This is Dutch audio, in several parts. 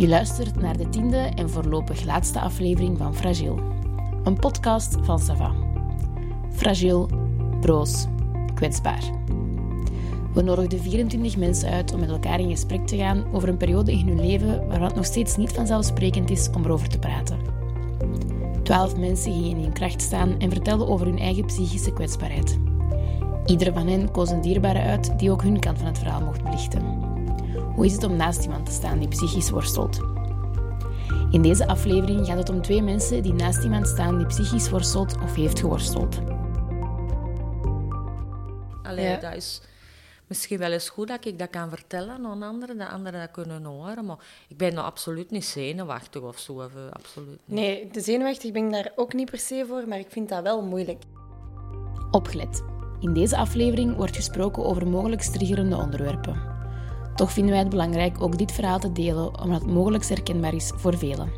Je luistert naar de tiende en voorlopig laatste aflevering van Fragiel. Een podcast van Sava. Fragiel, broos, kwetsbaar. We nodigden 24 mensen uit om met elkaar in gesprek te gaan over een periode in hun leven waar het nog steeds niet vanzelfsprekend is om erover te praten. Twaalf mensen gingen in kracht staan en vertelden over hun eigen psychische kwetsbaarheid. Iedere van hen koos een dierbare uit die ook hun kant van het verhaal mocht belichten. Hoe is het om naast iemand te staan die psychisch worstelt? In deze aflevering gaat het om twee mensen die naast iemand staan die psychisch worstelt of heeft geworsteld. Allee, Ja. dat is misschien wel eens goed dat ik dat kan vertellen aan anderen, dat anderen dat kunnen horen. Maar ik ben nou absoluut niet zenuwachtig of zo. Of, absoluut niet. Nee, de zenuwachtig ben ik daar ook niet per se voor, maar ik vind dat wel moeilijk. Opgelet. In deze aflevering wordt gesproken over mogelijk triggerende onderwerpen. Toch vinden wij het belangrijk ook dit verhaal te delen, omdat het mogelijk herkenbaar is voor velen.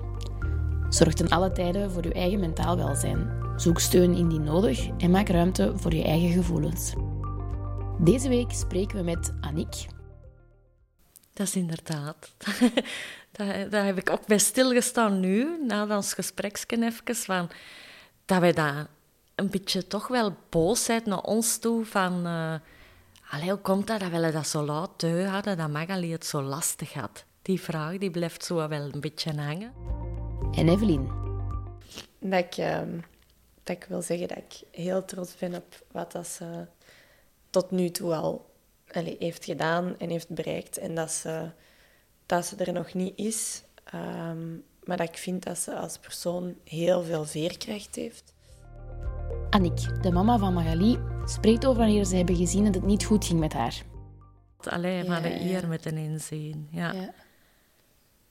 Zorg ten alle tijden voor uw eigen mentaal welzijn. Zoek steun indien nodig en maak ruimte voor je eigen gevoelens. Deze week spreken we met Annick. Dat is inderdaad. daar, heb ik ook bij stilgestaan nu, na ons gespreksje even, van, dat wij daar een beetje toch wel boosheid naar ons toe van... eh allee, hoe komt dat dat we dat zo laat teu hadden, dat Magali het zo lastig had? Die vraag die blijft zo wel een beetje hangen. En Evelien. Dat ik, ehm, dat ik wil zeggen dat ik heel trots ben op wat dat ze tot nu toe al allee, heeft gedaan en heeft bereikt. En dat ze, dat ze er nog niet is. Ehm, maar dat ik vind dat ze als persoon heel veel veerkracht heeft. Annick, de mama van Magali, spreekt over wanneer ze hebben gezien dat het niet goed ging met haar. Alleen van de eer met een inzien. Ja. Ja.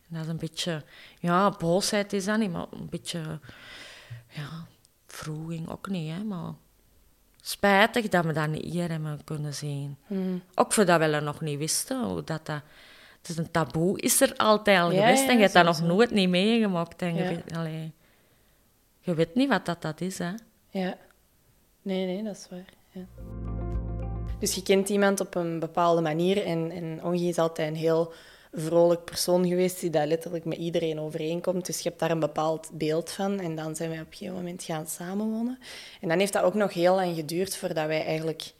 Dat is een beetje, ja, boosheid is dat niet, maar een beetje, ja, vroeging ook niet, hè, maar spijtig dat we dat niet hier hebben kunnen zien. Mhm. Ook voor dat we dat nog niet wisten, hoe dat dat... Het is een taboe, is er altijd al Ja, geweest ja, en je hebt dat nog nooit niet meegemaakt. En je, Ja. weet, allee, je weet niet wat dat, dat is, hè. Ja. Nee, nee, dat is waar. Dus je kent iemand op een bepaalde manier en, en is altijd een heel vrolijk persoon geweest die daar letterlijk met iedereen overeenkomt. Dus je hebt daar een bepaald beeld van en dan zijn wij op een gegeven moment gaan samenwonen. En dan heeft dat ook nog heel lang geduurd voordat wij eigenlijk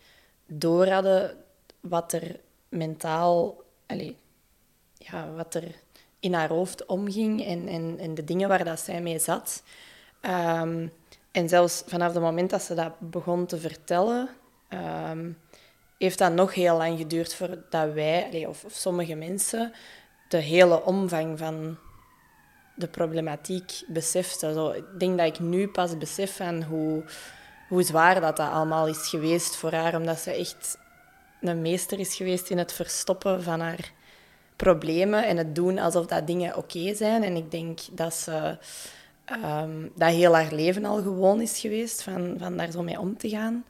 door hadden wat er mentaal, allee, ja, wat er in haar hoofd omging en, en, en de dingen waar dat zij mee zat. Ehm, en zelfs vanaf het moment dat ze dat begon te vertellen, ehm, heeft dat nog heel lang geduurd voordat wij, of sommige mensen, de hele omvang van de problematiek beseften. Zo, ik denk dat ik nu pas besef van hoe, hoe zwaar dat, dat allemaal is geweest voor haar, omdat ze echt een meester is geweest in het verstoppen van haar problemen en het doen alsof dat dingen oké zijn. En ik denk dat ze ehm, dat heel haar leven al gewoon is geweest, van, van daar zo mee om te gaan.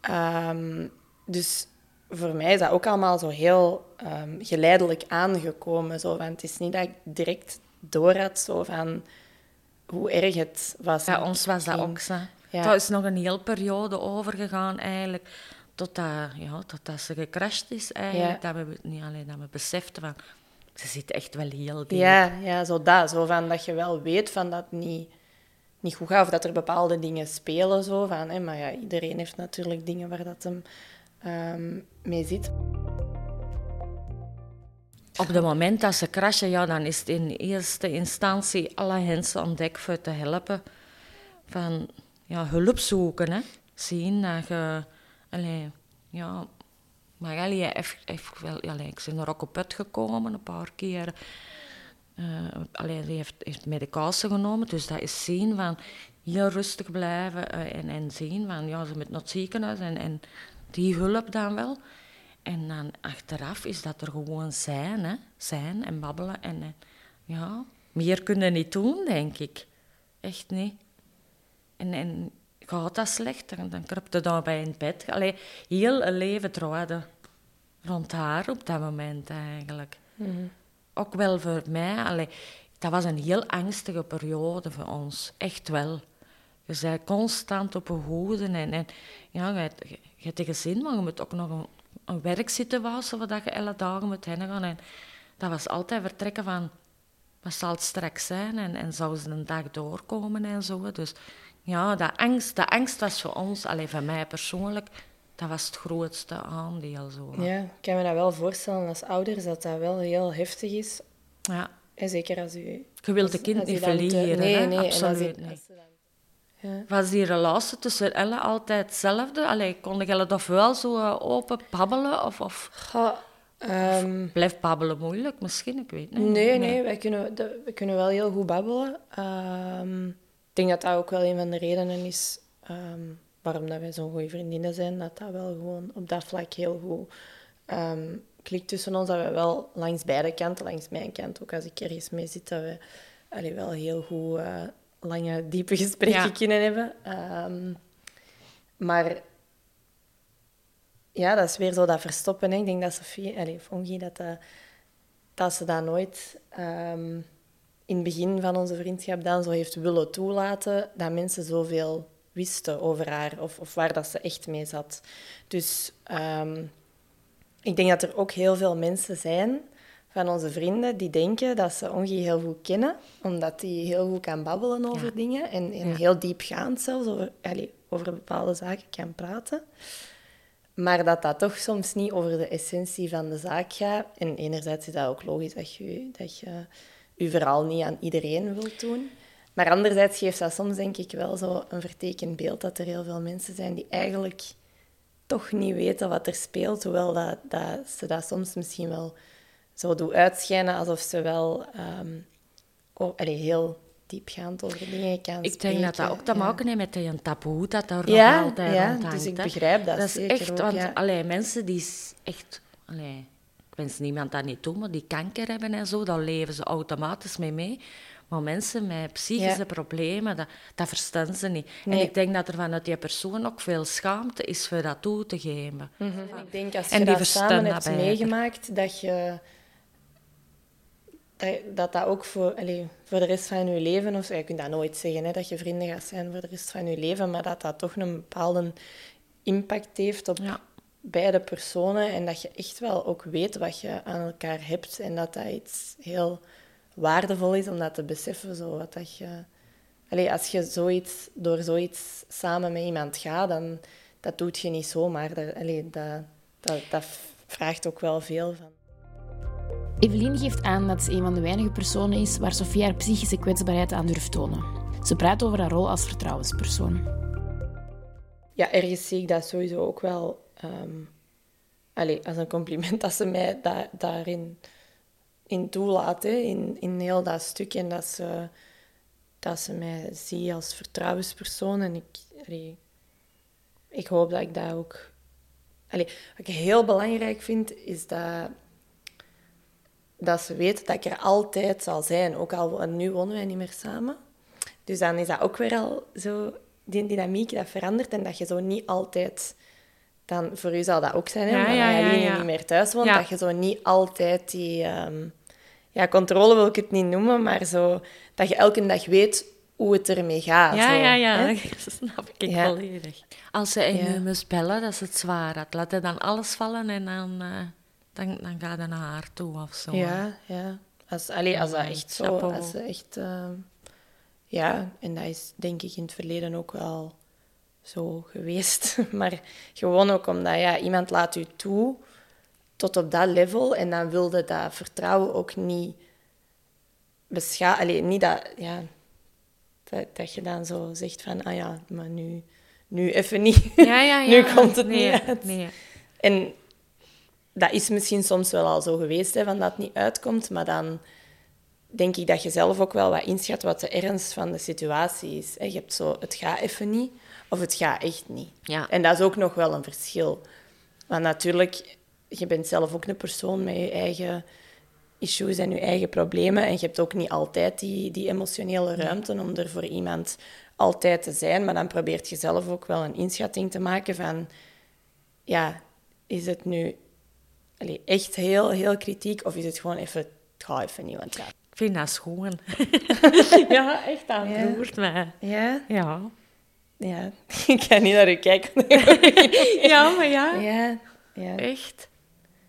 Ehm, dus voor mij is dat ook allemaal zo heel ehm, geleidelijk aangekomen. Zo, want het is niet dat ik direct door had zo van hoe erg het was. Bij ons was dat ook zo. Ja. Dat is nog een hele periode overgegaan eigenlijk, totdat, ja, totdat ze gecrashed is eigenlijk. Dat, we, niet alleen dat we beseften van, ze zit echt wel heel diep. Ja, ja zo dat. Zo van dat je wel weet van dat het niet, niet goed gaat. Of dat er bepaalde dingen spelen. Zo van, hè. Maar ja, iedereen heeft natuurlijk dingen waar dat hem ehm, mee zit. Op het moment dat ze crashen, ja, dan is het in eerste instantie alle hens aan dek voor te helpen. Van ja, hulp zoeken, hè. Zien dat je... Ja... Magali heeft, heeft wel... Allee, ik ben er ook op put gekomen, een paar keer. Eh allee, die heeft, heeft medicatie genomen, dus dat is zien van heel rustig blijven eh, en, en zien van ja, ze moet naar het ziekenhuis en, en die hulp dan wel. En dan achteraf is dat er gewoon zijn, hè? zijn en babbelen. En, en ja, meer kunnen niet doen, denk ik. Echt niet. En, en gaat dat slecht, dan, dan kruipt je daarbij in bed. Allee, heel een leven draaide rond haar op dat moment eigenlijk. Ook wel voor mij. Allee, dat was een heel angstige periode voor ons. Echt wel. Je bent constant op je hoede. En, en ja, je, hebt- je hebt een gezin, maar je moet ook nog een, een werksituatie waar dat je elke dagen moet heen gaan. En dat was altijd vertrekken van wat zal het straks zijn en, en zou ze een dag doorkomen en zo. Dus ja, dat angst, dat angst was voor ons, alleen voor mij persoonlijk, dat was het grootste aandeel. Zo. Ja, ik kan me dat wel voorstellen als ouders dat dat wel heel heftig is. Ja. En zeker als u... Je wilt de kind niet te- verliezen, nee, hè? nee, en als absoluut niet. als ze dan- Ja. Was die relatie tussen Elle altijd hetzelfde? Allee, kon je dat wel zo eh, open babbelen? Of, of Goh, ehm, blijft babbelen moeilijk misschien? Ik weet niet. nee, nee, wij kunnen, we kunnen wel heel goed babbelen. Ehm, denk dat dat ook wel een van de redenen is ehm, waarom dat wij zo'n goede vriendinnen zijn. Dat dat wel gewoon op dat vlak heel goed ehm, klikt tussen ons. Dat we wel langs beide kanten, langs mijn kant ook als ik ergens mee zit, dat we allee, wel heel goed eh, lange, diepe gesprekken Ja. kunnen hebben. Ehm, maar ja, dat is weer zo dat verstoppen. Hè. Ik denk dat Sofie, allee, dat, dat, dat ze dat nooit in het begin van onze vriendschap dan zo heeft willen toelaten dat mensen zoveel wisten over haar of, of waar dat ze echt mee zat. Dus ehm, ik denk dat er ook heel veel mensen zijn van onze vrienden die denken dat ze Ongie heel goed kennen, omdat die heel goed kan babbelen over Ja. dingen en, en Ja. heel diepgaand zelfs over, over bepaalde zaken kan praten. Maar dat dat toch soms niet over de essentie van de zaak gaat. En enerzijds is dat ook logisch dat je dat je, je verhaal niet aan iedereen wilt doen. Maar anderzijds geeft dat soms denk ik wel zo een vertekend beeld dat er heel veel mensen zijn die eigenlijk toch niet weten wat er speelt. Hoewel dat, dat ze dat soms misschien wel zo doen uitschijnen alsof ze wel oh, allee, heel diepgaand over dingen kan Ik denk dat dat ook te ja. maken heeft met een taboe dat er Ja, nog altijd ja, rondhangt, dus ik begrijp dat is zeker echt, ook, want ja. allee, mensen die echt... Allee, wens niemand dat niet toe, maar die kanker hebben en zo, daar leven ze automatisch mee mee. Maar mensen met psychische Ja. problemen, dat, dat verstaan ze niet. En ik denk dat er vanuit die persoon ook veel schaamte is voor dat toe te geven. Mhm. Ik denk als En je die dat samen hebt meegemaakt, dat je... Dat, dat ook voor, allee, voor de rest van je leven... Of, je kunt dat nooit zeggen, hè, dat je vrienden gaat zijn voor de rest van je leven, maar dat dat toch een bepaalde impact heeft op Ja. Beide personen. En dat je echt wel ook weet wat je aan elkaar hebt. En dat dat iets heel waardevol is om dat te beseffen. Zo, wat dat je... Allee, als je zoiets, door zoiets samen met iemand gaat, dan dat doet je niet zomaar. Dat, allee, dat, dat, dat vraagt ook wel veel van. Evelien geeft aan dat ze een van de weinige personen is waar Sofia haar psychische kwetsbaarheid aan durft tonen. Ze praat over haar rol als vertrouwenspersoon. Ja, ergens zie ik dat sowieso ook wel allee, als een compliment dat ze mij da- daarin in toelaat, hè, in, in heel dat stuk. En dat ze, dat ze mij ziet als vertrouwenspersoon. En ik, ik hoop dat ik dat ook... Allee, wat ik heel belangrijk vind, is dat, dat ze weet dat ik er altijd zal zijn. Ook al nu wonen wij niet meer samen. Dus dan is dat ook weer al zo... Die dynamiek, dat verandert. En dat je zo niet altijd... Dan, voor u zal dat ook zijn, hè, Ja, omdat ja, ja, Aline ja. niet meer thuis woont. Ja. Dat je zo niet altijd die... ehm, ja, controle wil ik het niet noemen, maar zo... Dat je elke dag weet hoe het ermee gaat. Ja, zo, ja, ja, hè. dat snap ik Ja. volledig. Als ze in Ja. je moest bellen, dat is het zwaar. had. Laat hij dan alles vallen en dan, eh, dan, dan ga je naar haar toe of zo. Ja, ja. Als, allee, als dat echt zo... Als ze echt... ehm, ja, en dat is denk ik in het verleden ook wel zo geweest. Maar gewoon ook omdat ja, iemand laat u toe tot op dat level en dan wilde dat vertrouwen ook niet beschadigen. Allee, niet dat... Ja, dat, dat je dan zo zegt van, ah ja, maar nu, nu even niet. ja, ja. ja. nu komt het nee, niet uit. Nee. En dat is misschien soms wel al zo geweest, hè, van dat het niet uitkomt. Maar dan denk ik dat je zelf ook wel wat inschat wat de ernst van de situatie is. Hè. Je hebt zo, het gaat even niet, of het gaat echt niet. Ja. En dat is ook nog wel een verschil. Want natuurlijk, je bent zelf ook een persoon met je eigen issues en je eigen problemen. En je hebt ook niet altijd die, die emotionele ruimte om er voor iemand altijd te zijn. Maar dan probeert je zelf ook wel een inschatting te maken van... Ja, is het nu allee, echt heel, heel kritiek? Of is het gewoon even... Het gaat even niet, want ja... Ik vind dat schoon. ja, echt, dat roert mij. Ja, Ja. Ja. ik kan niet naar u kijken. ja, maar ja, ja, ja. echt.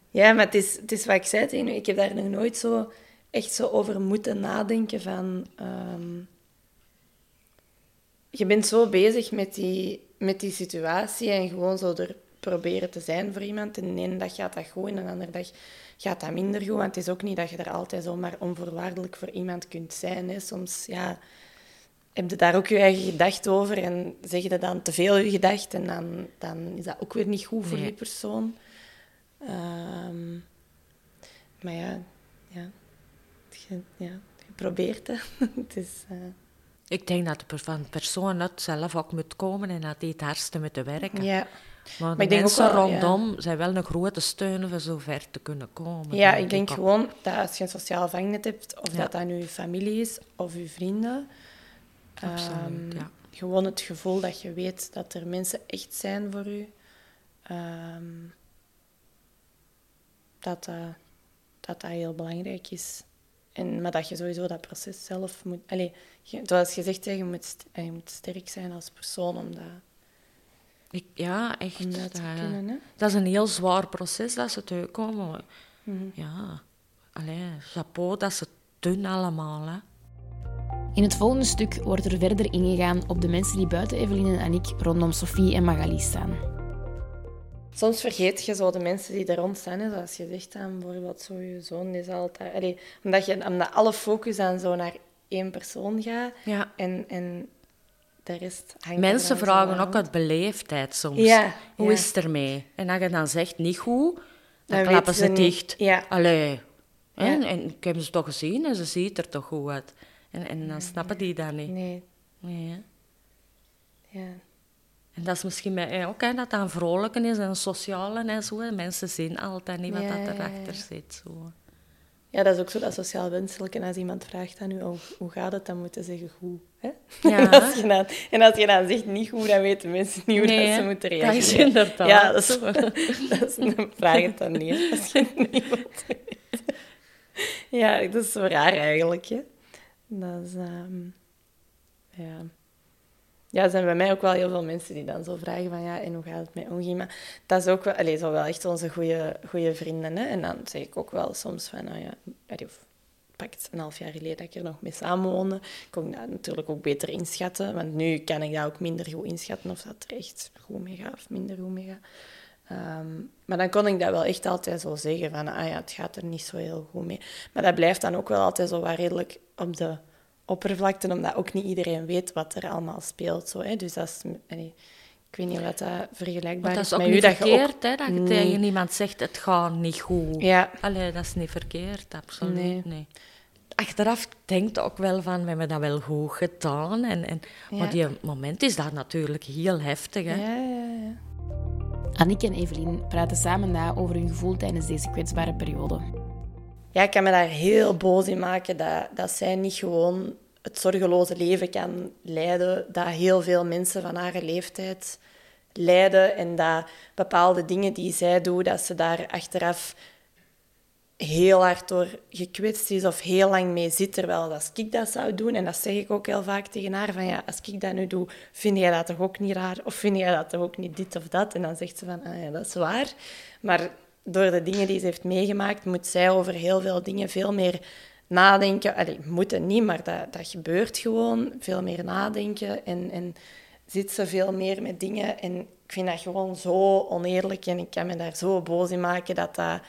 Ja, maar het is, het is wat ik zei tegen u. Ik heb daar nog nooit zo echt zo over moeten nadenken van... ehm, je bent zo bezig met die, met die situatie en gewoon zo er proberen te zijn voor iemand. En de ene dag gaat dat goed en de andere dag gaat dat minder goed. Want het is ook niet dat je er altijd zomaar onvoorwaardelijk voor iemand kunt zijn. Hè. Soms ja, heb je daar ook je eigen gedacht over en zeg je dan te veel je gedacht en dan, dan is dat ook weer niet goed voor Nee. die persoon. Ehm, maar ja, ja, je, ja, je probeert het. het is, eh, Ik denk dat per- van de persoon uit zelf ook moet komen en dat die het hardste moeten werken. ja. Maar de ik denk ook mensen wel, ja. rondom zijn wel een grote steun om zo ver te kunnen komen. Ja, ik denk ook. gewoon dat als je een sociaal vangnet hebt, of Ja. dat dat nu je familie is of je vrienden, Absoluut, ehm, ja. gewoon het gevoel dat je weet dat er mensen echt zijn voor je, ehm, dat, dat, dat dat heel belangrijk is. En, maar dat je sowieso dat proces zelf moet... Allee, je, zoals je zegt, je moet, je moet sterk zijn als persoon om dat, Ik, ja, echt. om dat kunnen. Hè? Dat is een heel zwaar proces dat ze tegenkomen. maar Mhm. Ja, allee, chapeau dat ze het doen allemaal. Hè. In het volgende stuk wordt er verder ingegaan op de mensen die buiten Evelien en Annick rondom Sophie en Magali staan. Soms vergeet je zo de mensen die er rond staan. Hè. Zoals je zegt, dan, bijvoorbeeld zo je zoon is altijd... Allee, omdat, je, omdat alle focus dan zo naar één persoon gaat. Ja. En, en de rest hangt Mensen vragen aan. ook uit beleefdheid soms. Ja, Hoe ja. is het ermee? En als je dan zegt niet goed, dan, Dan klappen ze dicht. Ja. Allee. hè, Ja. En ik heb ze toch gezien en ze ziet er toch goed uit. En, en dan snappen die dat niet. Nee, Nee, hè. ja. En dat is misschien bij, eh, ook hè, dat dat een vrolijke is en een sociale en zo. hè. Mensen zien altijd niet wat Ja, dat ja, ja. erachter zit. Zo. ja, dat is ook zo dat sociaal wenselijk. En als iemand vraagt aan u, oh, hoe gaat het, dan moeten ze zeggen goed. Hè? Ja. En, als je dan, en als je dan zegt niet goed, dan weten mensen niet hoe Nee, dat ze moeten Dat reageren. is inderdaad Ja, dat is, dat is een vraag het dan niet. Als je het niet. Ja, dat is zo raar eigenlijk. Hè? Dat is... ehm, ja. Ja, er zijn bij mij ook wel heel veel mensen die dan zo vragen van ja, en hoe gaat het met Ongie? Maar dat is ook wel, zo wel echt onze goede vrienden. Hè? En dan zeg ik ook wel soms van, nou ja, of pak het een half jaar geleden dat ik er nog mee samenwoonde, kon ik dat natuurlijk ook beter inschatten. Want nu kan ik dat ook minder goed inschatten of dat er echt goed mee of minder goed mee. Ehm, maar dan kon ik dat wel echt altijd zo zeggen van, ah ja, het gaat er niet zo heel goed mee. Maar dat blijft dan ook wel altijd zo wat redelijk op de oppervlakte, omdat ook niet iedereen weet wat er allemaal speelt. Zo, hè. Dus dat is, ik weet niet wat dat vergelijkbaar Maar dat is is ook met niet u. Dat je verkeerd, ook hè, dat je niet- tegen iemand zegt, het gaat niet goed. Ja. Allee, dat is niet verkeerd, absoluut Nee. nee. Achteraf denkt ook wel van, we hebben dat wel goed gedaan. En, en, Ja. Maar die moment is dat natuurlijk heel heftig. Hè. Ja. Annick en Evelien praten samen na over hun gevoel tijdens deze kwetsbare periode. Ja, ik kan me daar heel boos in maken dat, dat zij niet gewoon het zorgeloze leven kan leiden dat heel veel mensen van haar leeftijd leiden en dat bepaalde dingen die zij doet, dat ze daar achteraf heel hard door gekwetst is of heel lang mee zit, terwijl als ik dat zou doen, en dat zeg ik ook heel vaak tegen haar, van ja, als ik dat nu doe, vind jij dat toch ook niet raar? Of vind jij dat toch ook niet dit of dat? En dan zegt ze van, ah ja, dat is waar. Maar door de dingen die ze heeft meegemaakt, moet zij over heel veel dingen veel meer nadenken. Allee, moeten niet, maar dat, dat gebeurt gewoon. Veel meer nadenken en, en zit ze veel meer met dingen. En ik vind dat gewoon zo oneerlijk en ik kan me daar zo boos in maken dat dat,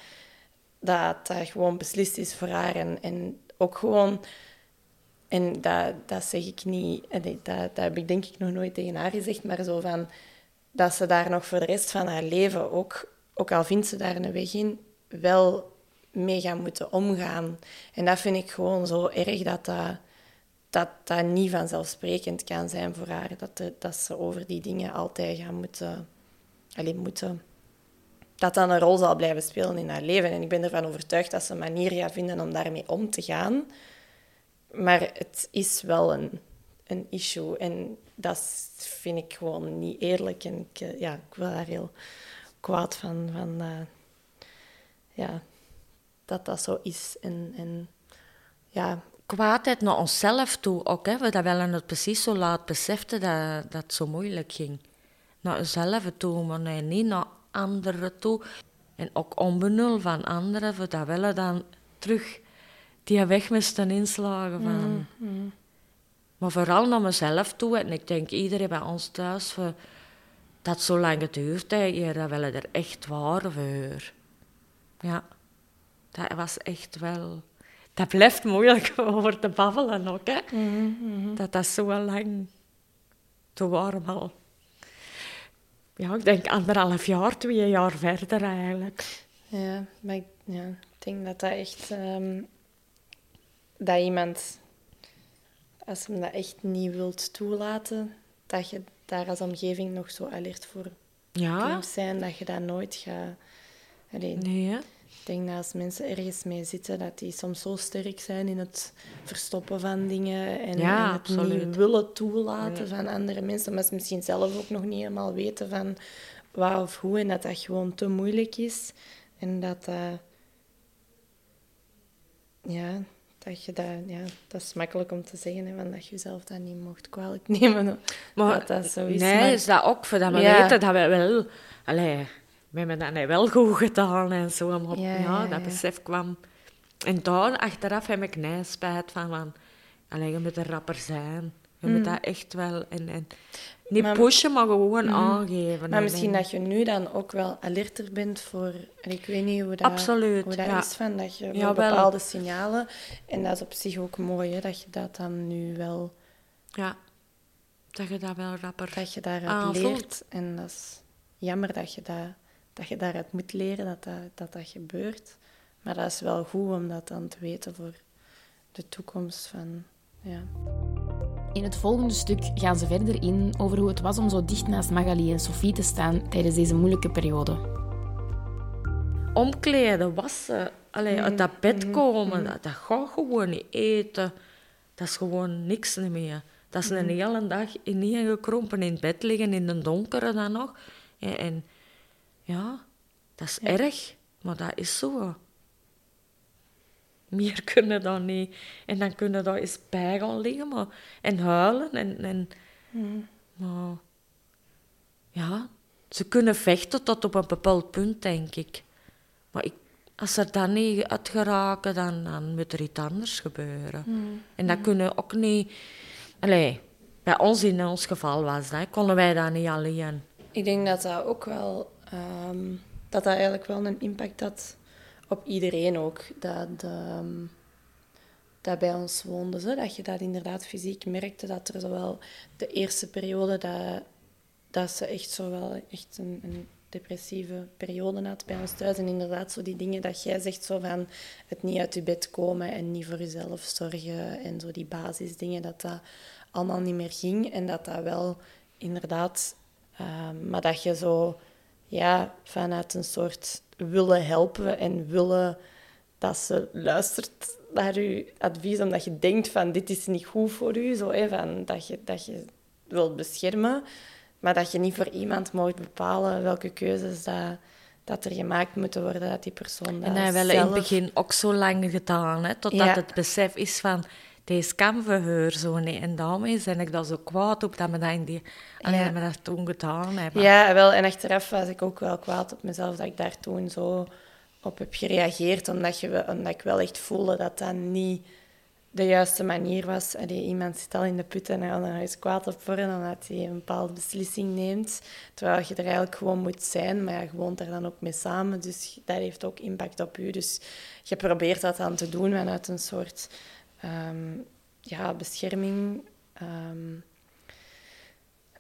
dat, dat gewoon beslist is voor haar. En, en ook gewoon... En dat, dat zeg ik niet... allee, Dat, dat heb ik denk ik nog nooit tegen haar gezegd, maar zo van... Dat ze daar nog voor de rest van haar leven ook... Ook al vindt ze daar een weg in, wel mee gaan moeten omgaan. En dat vind ik gewoon zo erg dat dat, dat, dat niet vanzelfsprekend kan zijn voor haar. Dat, dat ze over die dingen altijd gaan moeten... Alleen moeten dat dat een rol zal blijven spelen in haar leven. En ik ben ervan overtuigd dat ze een manier gaat vinden om daarmee om te gaan. Maar het is wel een, een issue. En dat vind ik gewoon niet eerlijk. En ik, eh, ja, ik wil daar heel kwaad van. van eh, ja, dat dat zo is. En, en ja, Kwaadheid naar onszelf toe ook, hè, dat wel en het precies zo laat besefte dat dat het zo moeilijk ging. Naar onszelf toe, maar nee, niet naar anderen toe. En ook onbenul van anderen, voor dat wel dan terug die weg moesten inslagen. Van. Mm, Maar vooral naar mezelf toe. En ik denk iedereen bij ons thuis, voor, dat zo lang heeft, hier, dat willen er echt waar voor. Ja, dat was echt wel... Dat blijft moeilijk over te babbelen ook, hè. mm, Dat dat zo lang... Toen waren we al... Ja, ik denk anderhalf jaar, twee jaar verder eigenlijk. Ja, maar ik, ja, ik denk dat dat echt... ehm, dat iemand, als hem dat echt niet wilt toelaten, dat je daar als omgeving nog zo alert voor Ja? kunt zijn, dat je dat nooit gaat... Allee, Nee, hè? Ik denk dat als mensen ergens mee zitten, dat die soms zo sterk zijn in het verstoppen van dingen en, Ja, en het absoluut. niet willen toelaten Ja. van andere mensen, maar ze misschien zelf ook nog niet helemaal weten van waar of hoe en dat dat gewoon te moeilijk is en dat dat ja, dat je dat, ja, dat is makkelijk om te zeggen, hè, van dat je jezelf dat niet mocht kwalijk nemen. Maar dat dat zo is. nee, maar- is dat ook voor dat we Ja. weten dat we wel... Allee, we hebben dat wel goed gedaan en zo. Maar Ja, ja, ja, dat besef kwam. En daar, achteraf, heb ik nee spijt van. van allee, je moet een rapper zijn. Je moet dat echt wel... En, en, niet Mm. Maar- Mm. pushen, maar gewoon aangeven. Maar En- misschien en- dat je nu dan ook wel alerter bent voor... Ik weet niet hoe dat, Absoluut, hoe dat ja. is, van, dat je bepaalde signalen... En dat is op zich ook mooi, hè, dat je dat dan nu wel... Ja, dat je dat wel rapper... Dat je daaruit aanvoelt. leert. En dat is jammer dat je, dat, dat je daaruit moet leren dat dat, dat dat gebeurt. Maar dat is wel goed om dat dan te weten voor de toekomst van... Ja. In het volgende stuk gaan ze verder in over hoe het was om zo dicht naast Magali en Sophie te staan tijdens deze moeilijke periode. omkleden, wassen, allee, uit dat bed komen, dat, dat gaat gewoon niet eten. Dat is gewoon niks meer. Dat is een hele dag ineengekrompen in het bed liggen, in de donkere dan nog. En, en ja, dat is erg, maar dat is zo. Meer kunnen dan niet. En dan kunnen daar eens bij gaan liggen maar, en huilen. En, en, maar, ja, ze kunnen vechten tot op een bepaald punt, denk ik. Maar ik, als ze dat niet uit geraken, dan, dan moet er iets anders gebeuren. En dat kunnen ook niet... Allee, bij ons in ons geval was dat, konden wij dat niet alleen. Ik denk dat dat ook wel... ehm, dat dat eigenlijk wel een impact had op iedereen ook. Dat, ehm, dat bij ons woonde. Dat je dat inderdaad fysiek merkte. Dat er zowel de eerste periode... Dat, dat ze echt zo wel echt een, een depressieve periode had bij ons thuis. En inderdaad zo die dingen dat jij zegt, zo van het niet uit je bed komen en niet voor jezelf zorgen. En zo die basisdingen, dat dat allemaal niet meer ging. En dat dat wel inderdaad... ehm, maar dat je zo ja, vanuit een soort willen helpen en willen dat ze luistert naar je advies, omdat je denkt van dit is niet goed voor u, zo, hè, van, dat, je, dat je wilt beschermen, maar dat je niet voor iemand mag bepalen welke keuzes dat, dat er gemaakt moeten worden, dat die persoon dat En dat hebben we in het begin ook zo lang gedaan, hè, totdat Ja. het besef is van... Deze voor haar zo niet. En daarmee ben ik daar zo kwaad op dat dat, in die, Ja. dat we dat toen gedaan hebben. Ja, wel. En achteraf was ik ook wel kwaad op mezelf dat ik daar toen zo op heb gereageerd. Omdat, je, omdat ik wel echt voelde dat dat niet de juiste manier was. Allee, iemand zit al in de put en dan is kwaad op worden omdat hij een bepaalde beslissing neemt. Terwijl je er eigenlijk gewoon moet zijn. Maar ja, je woont er dan ook mee samen. Dus dat heeft ook impact op je. Dus je probeert dat dan te doen vanuit een soort ehm, ja, bescherming. Ehm,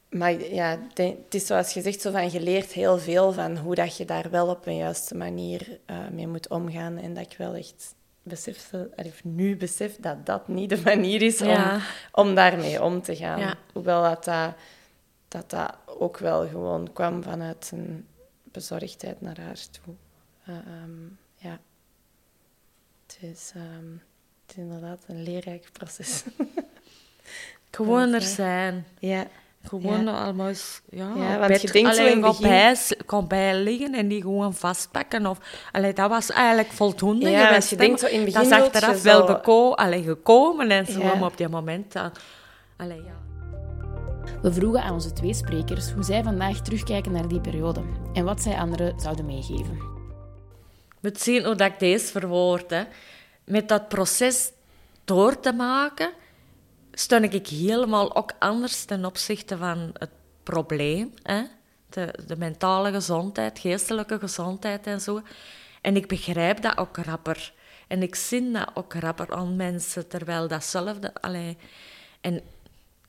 maar ja, het is zoals je zegt, zo van, je leert heel veel van hoe dat je daar wel op een juiste manier eh, mee moet omgaan. En dat ik wel echt besef, of nu besef dat dat niet de manier is om, Ja. om daarmee om te gaan. Ja. Hoewel dat, dat, dat dat ook wel gewoon kwam vanuit een bezorgdheid naar haar toe. Eh, ehm, ja. Het is, ehm, het is inderdaad een leerrijk proces. Gewoon er zijn. ja. Gewoon Ja. allemaal eens, ja, want bed, je denkt zo alleen in begin- bij, gaan bij liggen en die gewoon vastpakken. Of, allee, dat was eigenlijk voldoende Ja, want geweest. je denkt zo in het Dat is begin achteraf wel zo- geko allee, gekomen en zo, Ja. maar op die moment... dan- allee, ja. We vroegen aan onze twee sprekers hoe zij vandaag terugkijken naar die periode en wat zij anderen zouden meegeven. moet zien hoe dat ik deze verwoord. Hè. Met dat proces door te maken, stond ik helemaal ook anders ten opzichte van het probleem. Hè? De, de mentale gezondheid, geestelijke gezondheid en zo. En ik begrijp dat ook rapper. En ik zie dat ook rapper aan mensen, terwijl datzelfde... Allee, en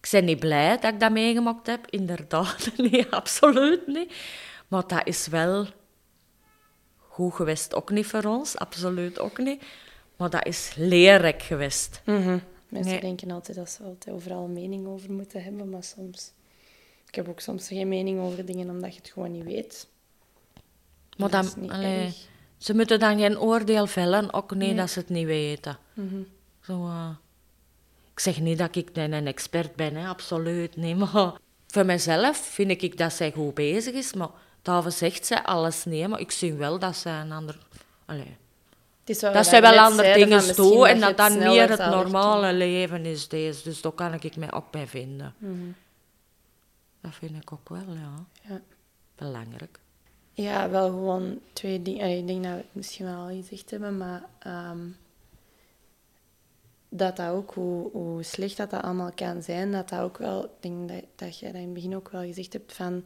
ik ben niet blij dat ik dat meegemaakt heb, inderdaad. Nee, absoluut niet. Maar dat is wel goed geweest, ook niet voor ons, absoluut ook niet. Maar dat is leerrijk geweest. Mhm. Mensen denken altijd dat ze altijd overal een mening over moeten hebben, maar soms... Ik heb ook soms geen mening over dingen omdat je het gewoon niet weet. Maar Dat dan, is niet allee, erg. ze moeten dan geen oordeel vellen, ook niet dat ze het niet weten. Mhm. Zo, eh, ik zeg niet dat ik een een expert ben, hè, absoluut niet. Maar voor mezelf vind ik dat zij goed bezig is. Maar daarvoor zegt zij alles niet. Maar ik zie wel dat zij een ander... Allee, dat zij wel andere dingen doen en je dat dan meer het normale leven is deze. Dus daar kan ik mij ook bij vinden. herkennen. Dat vind ik ook wel, ja. Ja. Belangrijk. Ja, wel gewoon twee dingen. Ik denk dat we het misschien wel al gezegd hebben, maar ehm, dat dat ook, hoe, hoe slecht dat dat allemaal kan zijn, dat dat ook wel, ik denk dat, dat jij dat in het begin ook wel gezegd hebt, van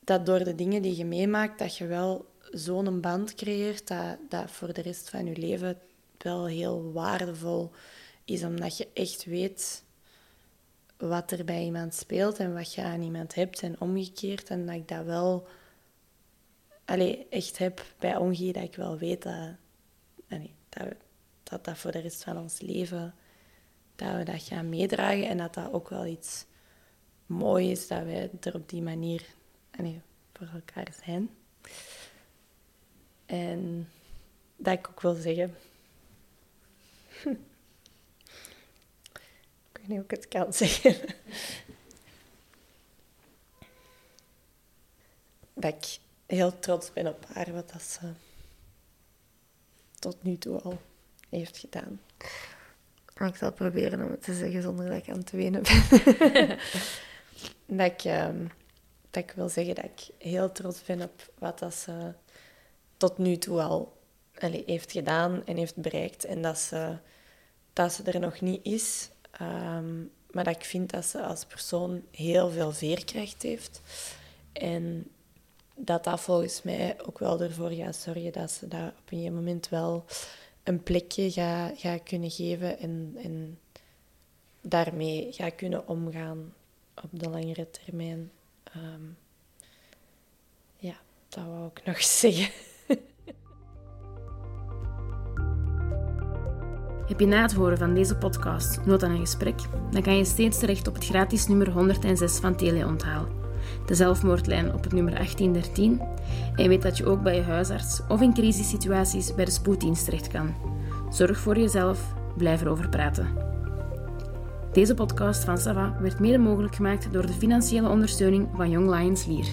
dat door de dingen die je meemaakt, dat je wel zo'n band creëert, dat, dat voor de rest van je leven wel heel waardevol is, omdat je echt weet wat er bij iemand speelt en wat je aan iemand hebt en omgekeerd. En dat ik dat wel allee, echt heb bij Ongie, dat ik wel weet dat, allee, dat, dat voor de rest van ons leven, dat we dat gaan meedragen en dat dat ook wel iets moois is, dat wij er op die manier allee, voor elkaar zijn. En dat ik ook wil zeggen... ik weet niet hoe ik het kan zeggen. dat ik heel trots ben op haar, wat dat ze tot nu toe al heeft gedaan. Maar ik zal proberen om het te zeggen zonder dat ik aan het wenen ben. dat, ik, ehm, dat ik wil zeggen dat ik heel trots ben op wat dat ze tot nu toe al heeft gedaan en heeft bereikt. En dat ze, dat ze er nog niet is. Ehm, maar dat ik vind dat ze als persoon heel veel veerkracht heeft. En dat dat volgens mij ook wel ervoor gaat zorgen dat ze dat op een gegeven moment wel een plekje gaat gaat kunnen geven en, en daarmee gaat kunnen omgaan op de langere termijn. Ehm, ja, dat wou ik nog zeggen. Heb je na het horen van deze podcast nood aan een gesprek? Dan kan je steeds terecht op het gratis nummer 106 van Teleonthaal. De zelfmoordlijn op het nummer 1813. En weet dat je ook bij je huisarts of in crisissituaties bij de spoeddienst terecht kan. Zorg voor jezelf, blijf erover praten. Deze podcast van Sava werd mede mogelijk gemaakt door de financiële ondersteuning van Young Lions Lier.